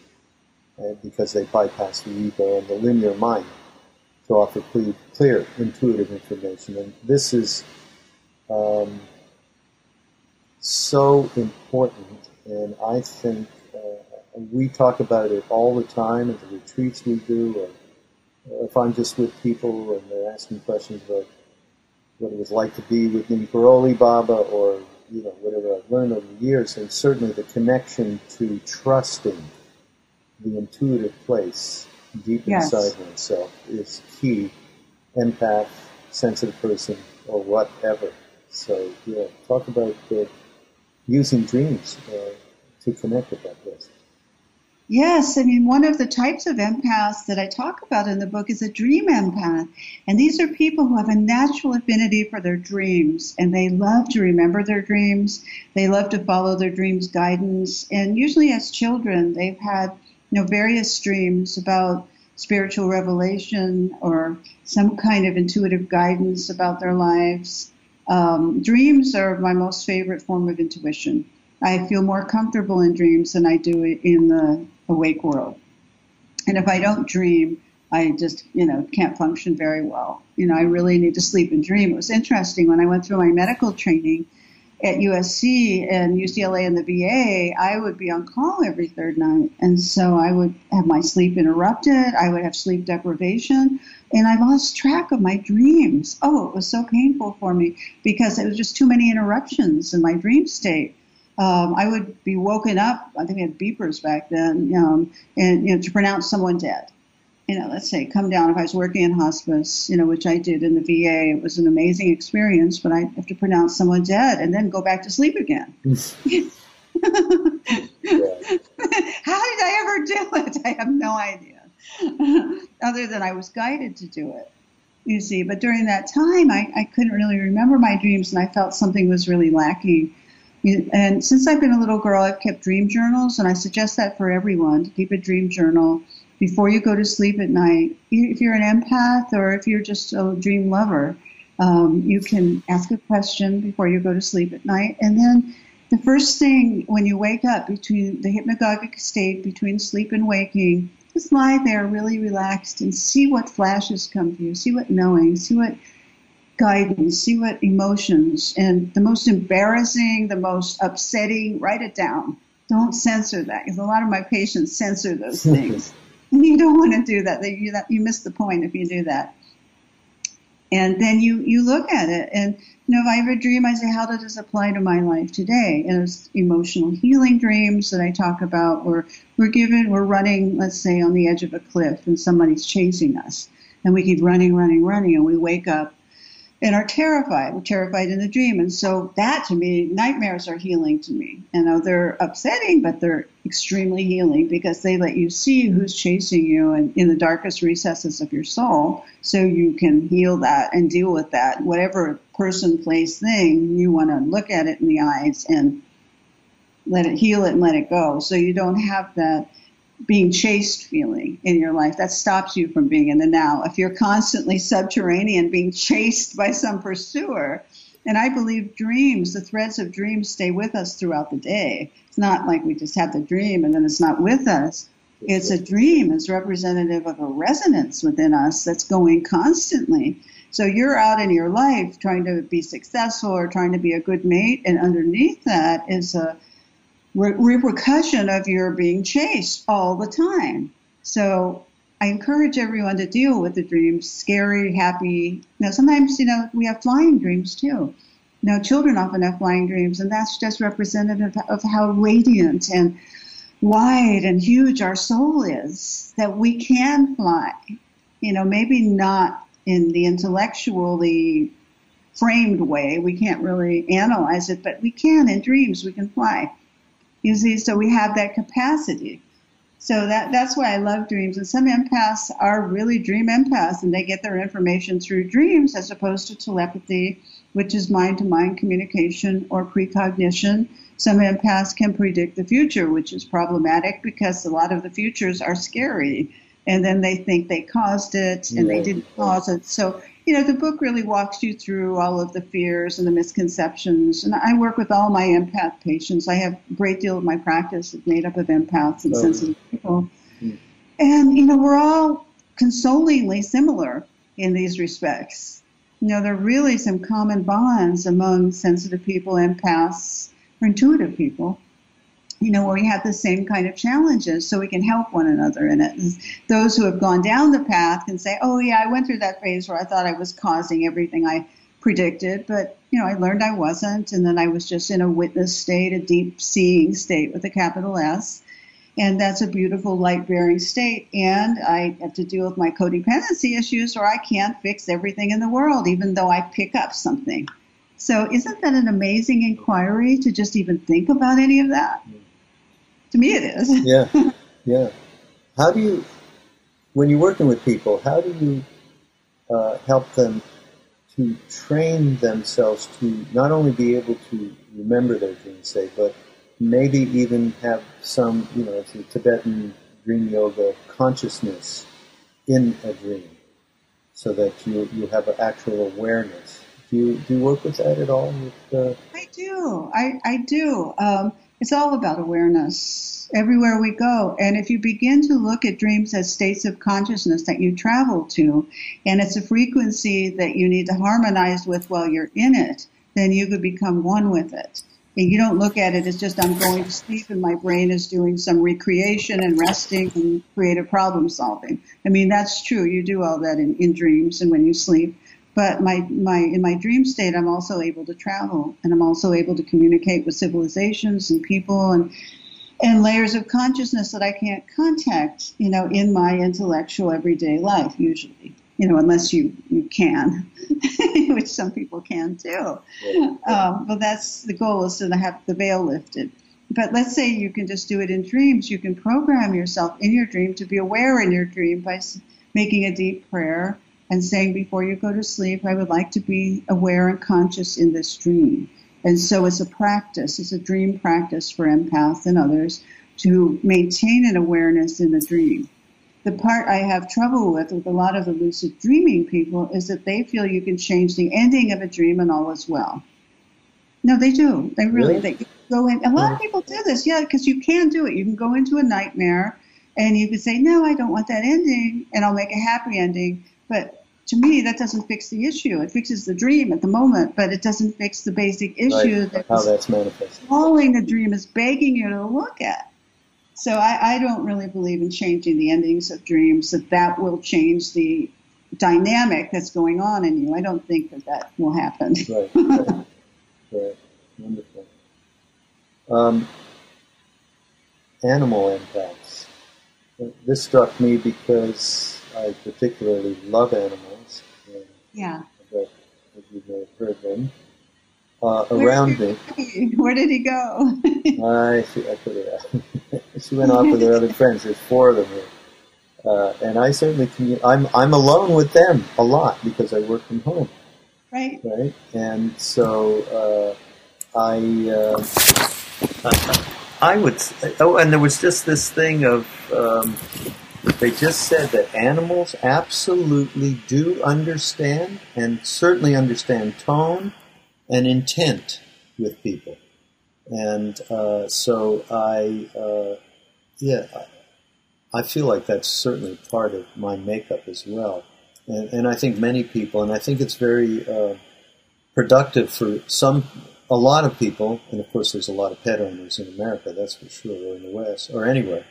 uh, because they bypass the ego and the linear mind to offer clear, clear intuitive information. And this is um, so important, and I think uh, we talk about it all the time at the retreats we do, or if I'm just with people and they're asking questions about what it was like to be with Neem Karoli Baba, or you know whatever I've learned over the years, and certainly the connection to trusting the intuitive place deep yes. inside oneself is key. Empath, sensitive person, or whatever. So yeah, talk about the using dreams uh, to connect with that person. Yes, I mean, one of the types of empaths that I talk about in the book is a dream empath. And these are people who have a natural affinity for their dreams and they love to remember their dreams. They love to follow their dreams' guidance. And usually as children, they've had, you know, various dreams about spiritual revelation or some kind of intuitive guidance about their lives. Um, dreams are my most favorite form of intuition. I feel more comfortable in dreams than I do in the awake world. And if I don't dream, I just, you know, can't function very well. You know, I really need to sleep and dream. It was interesting when I went through my medical training at USC and UCLA and the VA, I would be on call every third night. And so I would have my sleep interrupted. I would have sleep deprivation and I lost track of my dreams. Oh, it was so painful for me because it was just too many interruptions in my dream state. Um, I would be woken up. I think we had beepers back then, um, and you know, to pronounce someone dead. You know, let's say come down if I was working in hospice, you know, which I did in the VA. It was an amazing experience, but I have to pronounce someone dead and then go back to sleep again. [laughs] [laughs] How did I ever do it? I have no idea. [laughs] other than I was guided to do it. You see, but during that time, I, I couldn't really remember my dreams, and I felt something was really lacking. And since I've been a little girl, I've kept dream journals, and I suggest that for everyone to keep a dream journal before you go to sleep at night. If you're an empath or if you're just a dream lover, um, you can ask a question before you go to sleep at night, and then the first thing when you wake up between the hypnagogic state between sleep and waking just lie there really relaxed and see what flashes come to you, see what knowing, see what guidance, see what emotions, and the most embarrassing, the most upsetting, write it down. Don't censor that because a lot of my patients censor those [laughs] things. and you don't want to do that. You, that. you miss the point if you do that. And then you, you look at it and, you know, if I have a dream, I say, how does this apply to my life today? And it's emotional healing dreams that I talk about where we're given, we're running, let's say, on the edge of a cliff and somebody's chasing us. And we keep running, running, running, and we wake up and are terrified. We're terrified in the dream. And so that to me, nightmares are healing to me. You know, they're upsetting, but they're extremely healing because they let you see who's chasing you and in the darkest recesses of your soul so you can heal that and deal with that. Whatever person, place, thing, you want to look at it in the eyes and let it heal it and let it go. So you don't have that being chased feeling in your life. That stops you from being in the now. If you're constantly subterranean being chased by some pursuer, And I believe dreams, the threads of dreams stay with us throughout the day. It's not like we just have the dream and then it's not with us. It's a dream is representative of a resonance within us that's going constantly. So you're out in your life trying to be successful or trying to be a good mate, and underneath that is a re- repercussion of your being chased all the time. So I encourage everyone to deal with the dreams, scary, happy. Now, sometimes, you know, we have flying dreams too. Now, children often have flying dreams, and that's just representative of how radiant and wide and huge our soul is, that we can fly. You know, maybe not in the intellectually framed way. We can't really analyze it, but we can in dreams, we can fly. You see, so we have that capacity. So that that's why I love dreams. And some empaths are really dream empaths, and they get their information through dreams as opposed to telepathy, which is mind-to-mind communication or precognition. Some empaths can predict the future, which is problematic because a lot of the futures are scary, and then they think they caused it and yeah. they didn't cause it. So you know, the book really walks you through all of the fears and the misconceptions. And I work with all my empath patients. I have a great deal of my practice is made up of empaths and oh. sensitive people. Mm. And, you know, we're all consolingly similar in these respects. You know, there are really some common bonds among sensitive people, empaths, or intuitive people you know, where we have the same kind of challenges so we can help one another in it. And those who have gone down the path can say, oh, yeah, I went through that phase where I thought I was causing everything I predicted, but, you know, I learned I wasn't. And then I was just in a witness state, a deep seeing state with a capital S. And that's a beautiful light bearing state. And I have to deal with my codependency issues or I can't fix everything in the world, even though I pick up something. So isn't that an amazing inquiry to just even think about any of that? To me, it is. yeah, yeah. How do you, when you're working with people, how do you uh, help them to train themselves to not only be able to remember their dreams, say, but maybe even have some, you know, it's a Tibetan dream yoga consciousness in a dream, so that you you have an actual awareness. Do you do you work with that at all? With, uh... I do. I I do. Um, it's all about awareness everywhere we go. And if you begin to look at dreams as states of consciousness that you travel to, and it's a frequency that you need to harmonize with while you're in it, then you could become one with it. And you don't look at it as just I'm going to sleep and my brain is doing some recreation and resting and creative problem solving. I mean, that's true. You do all that in, in dreams and when you sleep. But my, my, in my dream state, I'm also able to travel and I'm also able to communicate with civilizations and people and, and layers of consciousness that I can't contact, you know, in my intellectual everyday life usually, you know, unless you, you can, [laughs] which some people can too. Um, but that's the goal is to have the veil lifted. But let's say you can just do it in dreams. You can program yourself in your dream to be aware in your dream by making a deep prayer and saying before you go to sleep, I would like to be aware and conscious in this dream. And so it's a practice, it's a dream practice for empaths and others to maintain an awareness in the dream. The part I have trouble with with a lot of the lucid dreaming people is that they feel you can change the ending of a dream and all is well. No, they do. They really, really? they go in. A lot of people do this, yeah, because you can do it. You can go into a nightmare and you can say, no, I don't want that ending, and I'll make a happy ending. But to me, that doesn't fix the issue. It fixes the dream at the moment, but it doesn't fix the basic issue right. that how that's manifested. Calling the dream is begging you to look at. So I, I don't really believe in changing the endings of dreams. That that will change the dynamic that's going on in you. I don't think that that will happen. Right. right. right. Wonderful. Um, animal empaths. This struck me because I particularly love animals. Yeah. But as you may have heard them. Uh, around me. Where did he go? [laughs] I, she, I put it out. [laughs] she went off with her other [laughs] friends. There's four of them here. Uh, and I certainly commu- I'm I'm alone with them a lot because I work from home. Right. Right. And so uh, I, uh, I would. Oh, and there was just this thing of um, they just said that animals absolutely do understand and certainly understand tone and intent with people. And uh, so I, uh, yeah, I feel like that's certainly part of my makeup as well. And, and I think many people, and I think it's very uh, productive for some, a lot of people, and of course there's a lot of pet owners in America, that's for sure, or in the West, or anywhere.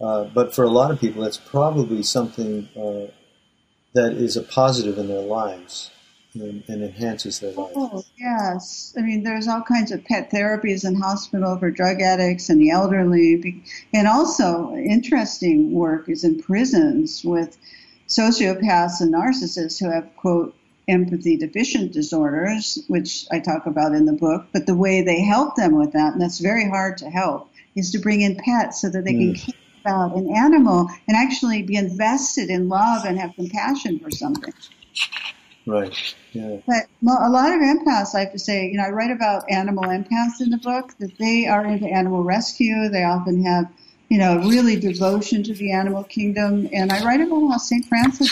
Uh, but for a lot of people, that's probably something uh, that is a positive in their lives and, and enhances their lives. Oh, yes. I mean, there's all kinds of pet therapies in hospital for drug addicts and the elderly. And also, interesting work is in prisons with sociopaths and narcissists who have, quote, empathy deficient disorders, which I talk about in the book. But the way they help them with that, and that's very hard to help, is to bring in pets so that they mm. can about an animal and actually be invested in love and have compassion for something. Right. Yeah. But a lot of empaths, I have to say, you know, I write about animal empaths in the book that they are into animal rescue. They often have, you know, really devotion to the animal kingdom. And I write about how St. Francis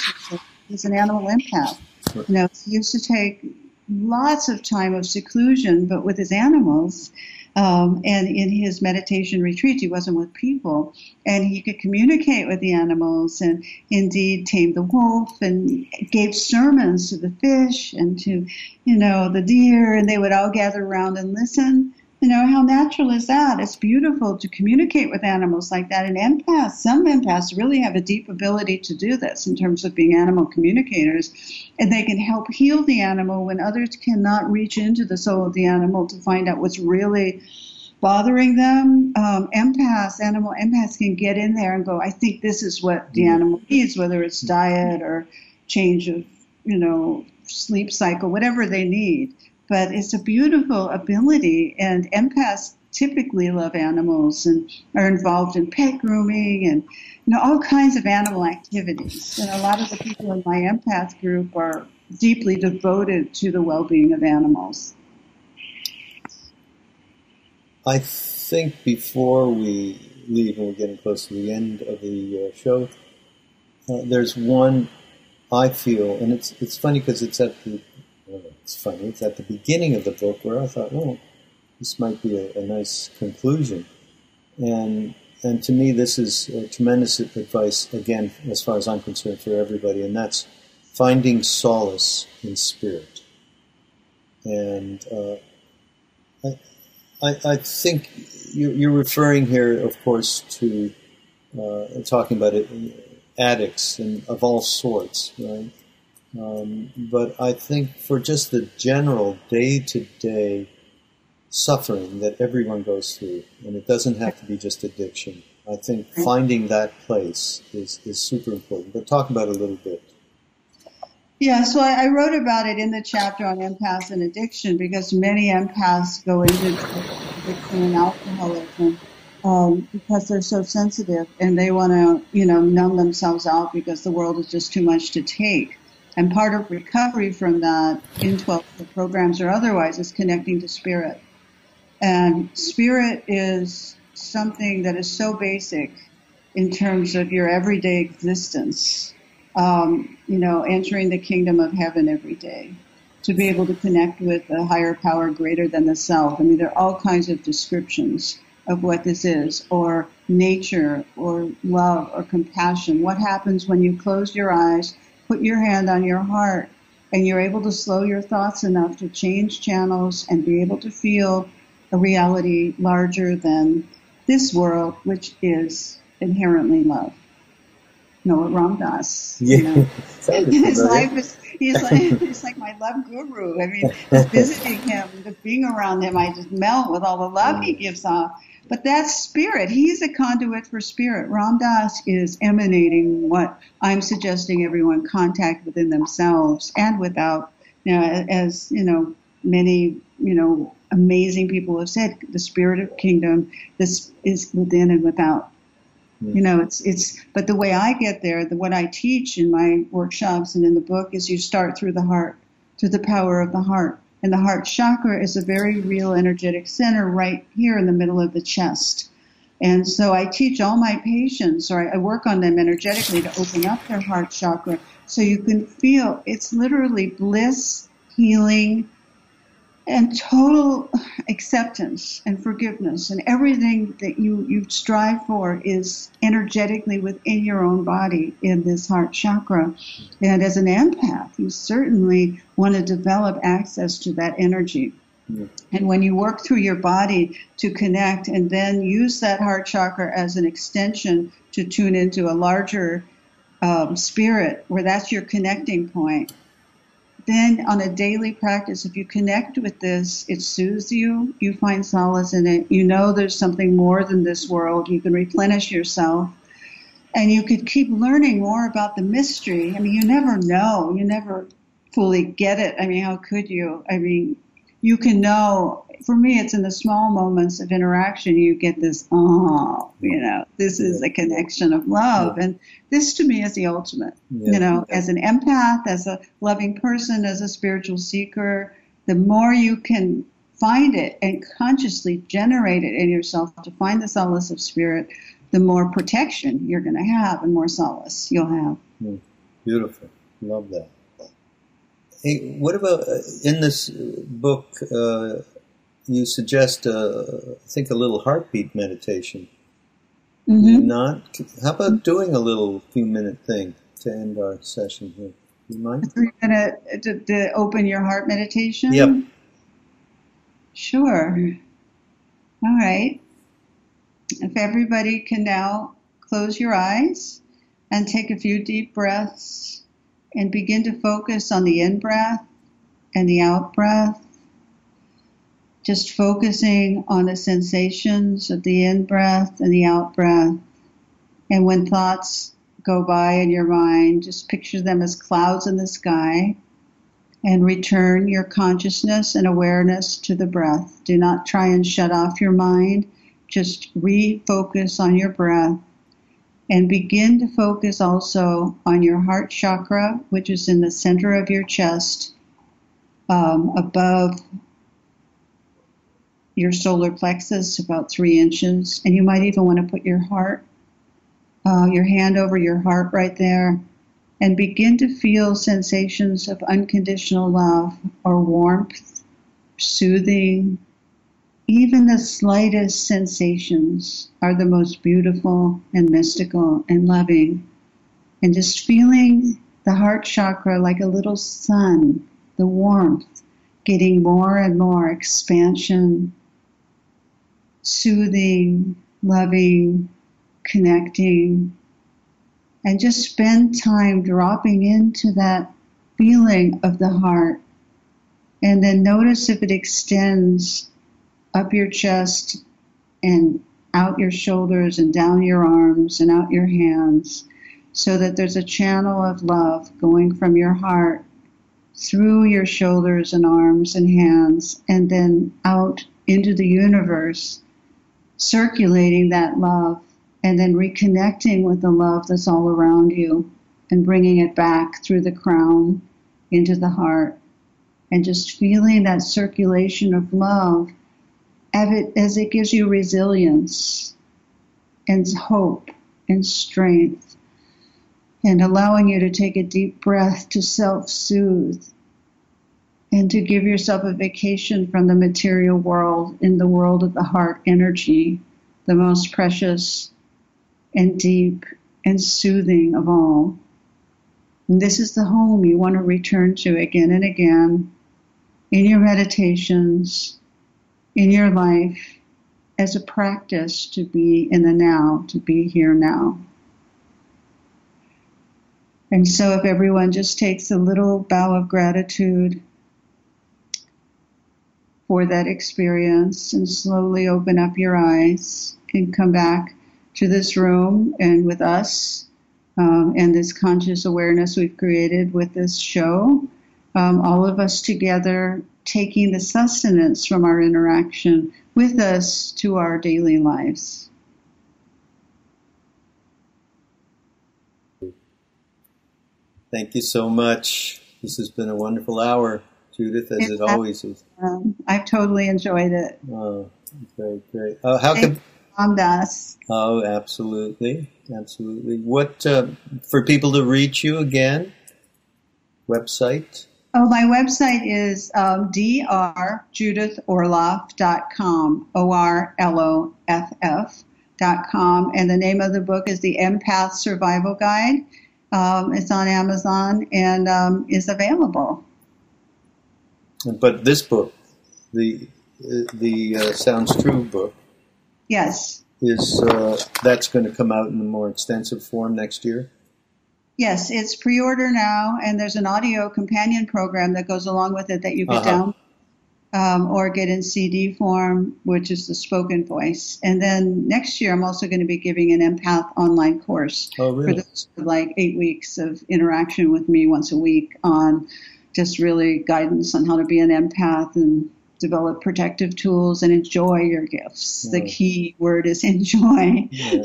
is an animal empath. You know, he used to take lots of time of seclusion, but with his animals. Um, and in his meditation retreats, he wasn't with people, and he could communicate with the animals, and indeed tamed the wolf, and gave sermons to the fish and to, you know, the deer, and they would all gather around and listen. You know, how natural is that? It's beautiful to communicate with animals like that. And empaths, some empaths really have a deep ability to do this in terms of being animal communicators. And they can help heal the animal when others cannot reach into the soul of the animal to find out what's really bothering them. Um, empaths, animal empaths can get in there and go, I think this is what the mm-hmm. animal needs, whether it's diet or change of, you know, sleep cycle, whatever they need but it's a beautiful ability. And empaths typically love animals and are involved in pet grooming and you know all kinds of animal activities. And a lot of the people in my empath group are deeply devoted to the well-being of animals. I think before we leave and we're getting close to the end of the uh, show, uh, there's one I feel, and it's it's funny because it's at the it's funny. It's at the beginning of the book where I thought, oh, this might be a, a nice conclusion. And and to me, this is tremendous advice, again, as far as I'm concerned, for everybody, and that's finding solace in spirit. And uh, I, I, I, think you're referring here, of course, to uh, talking about it, addicts and of all sorts, right? Um, but I think for just the general day to day suffering that everyone goes through, and it doesn't have to be just addiction, I think finding that place is, is super important. But talk about it a little bit. Yeah, so I, I wrote about it in the chapter on empaths and addiction because many empaths go into addiction and alcoholism um, because they're so sensitive and they want to, you know, numb themselves out because the world is just too much to take. And part of recovery from that in 12 programs or otherwise is connecting to spirit. And spirit is something that is so basic in terms of your everyday existence. Um, you know, entering the kingdom of heaven every day. To be able to connect with a higher power greater than the self. I mean, there are all kinds of descriptions of what this is, or nature, or love, or compassion. What happens when you close your eyes put your hand on your heart and you're able to slow your thoughts enough to change channels and be able to feel a reality larger than this world, which is inherently love. Noah Ram Dass. Yeah. You know? [laughs] his life is he's like [laughs] he's like my love guru. I mean, just visiting him, just being around him, I just melt with all the love he gives off. But that's spirit. He's a conduit for spirit. Ram Dass is emanating what I'm suggesting everyone contact within themselves and without. You know, as you know, many you know amazing people have said, the spirit of kingdom this is within and without. You know, it's it's. But the way I get there, the what I teach in my workshops and in the book is you start through the heart, through the power of the heart. And the heart chakra is a very real energetic center right here in the middle of the chest. And so I teach all my patients, or I work on them energetically to open up their heart chakra so you can feel it's literally bliss, healing, and total acceptance and forgiveness and everything that you, you strive for is energetically within your own body in this heart chakra. And as an empath, you certainly want to develop access to that energy. Yeah. And when you work through your body to connect and then use that heart chakra as an extension to tune into a larger um, spirit, where that's your connecting point, then on a daily practice, if you connect with this, it soothes you. You find solace in it. You know there's something more than this world. You can replenish yourself. And you could keep learning more about the mystery. I mean, you never know. You never fully get it. I mean, how could you? I mean, you can know. For me, it's in the small moments of interaction you get this, oh, you know, this is a connection of love. And this to me is the ultimate. Yeah. You know, as an empath, as a loving person, as a spiritual seeker, the more you can find it and consciously generate it in yourself to find the solace of spirit, the more protection you're going to have and more solace you'll have. Mm. Beautiful. Love that. Hey, what about uh, in this book? Uh, you suggest, uh, I think, a little heartbeat meditation. Mm-hmm. Not. How about doing a little few minute thing to end our session here? You mind? You gonna to, to open your heart meditation? Yep. Sure. All right. If everybody can now close your eyes and take a few deep breaths and begin to focus on the in breath and the out breath. Just focusing on the sensations of the in breath and the out breath. And when thoughts go by in your mind, just picture them as clouds in the sky and return your consciousness and awareness to the breath. Do not try and shut off your mind. Just refocus on your breath and begin to focus also on your heart chakra, which is in the center of your chest, um, above your solar plexus, about three inches. And you might even want to put your heart, uh, your hand over your heart right there, and begin to feel sensations of unconditional love or warmth, soothing, even the slightest sensations are the most beautiful and mystical and loving. And just feeling the heart chakra like a little sun, the warmth, getting more and more expansion, soothing, loving, connecting, and just spend time dropping into that feeling of the heart. And then notice if it extends up your chest and out your shoulders and down your arms and out your hands so that there's a channel of love going from your heart through your shoulders and arms and hands and then out into the universe, circulating that love and then reconnecting with the love that's all around you and bringing it back through the crown into the heart and just feeling that circulation of love as it as it gives you resilience and hope and strength and allowing you to take a deep breath to self soothe and to give yourself a vacation from the material world in the world of the heart energy, the most precious and deep and soothing of all. And this is the home you want to return to again and again in your meditations in your life as a practice to be in the now, to be here now. And so, if everyone just takes a little bow of gratitude for that experience and slowly open up your eyes and come back to this room and with us um, and this conscious awareness we've created with this show, um, all of us together taking the sustenance from our interaction with us to our daily lives. Thank you so much. This has been a wonderful hour, Judith, as it, it always is. Um, I've totally enjoyed it. Oh, very great. Uh, how can Das. Oh, absolutely, absolutely. What uh, for people to reach you again? Website? Oh, my website is um, drjudithorloff.com, O R L O F F.com. And the name of the book is The Empath Survival Guide. Um, it's on Amazon and um, is available. But this book, the the uh, Sounds True book, Yes. is uh, that's going to come out in a more extensive form next year. Yes, it's pre-order now, and there's an audio companion program that goes along with it that you can Uh-huh. download um, or get in CD form, which is the spoken voice. And then next year, I'm also going to be giving an empath online course Oh, for those like eight weeks of interaction with me once a week on just really guidance on how to be an empath and develop protective tools and enjoy your gifts. The key word is enjoy. Yeah.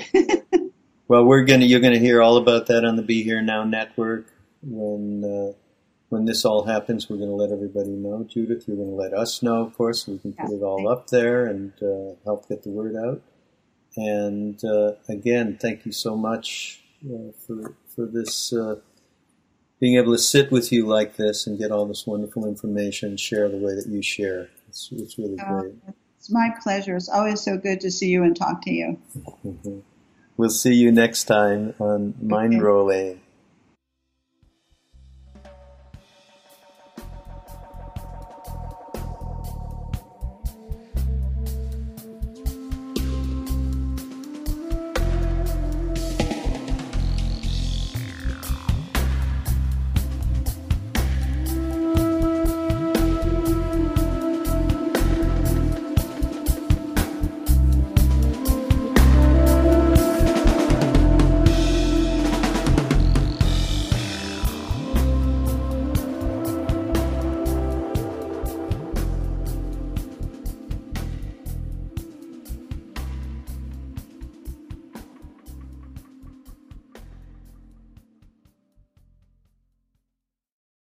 well, we're gonna you're gonna hear all about that on the Be Here Now network when uh, when this all happens. We're gonna let everybody know, Judith. You're gonna let us know, of course. We can put it all up there and uh, help get the word out. And uh, again, thank you so much uh, for for this. Being able to sit with you like this and get all this wonderful information, share the way that you share. It's, it's really Uh, great. It's my pleasure. It's always so good to see you and talk to you. [laughs] We'll see you next time on Mind Okay. Rolling.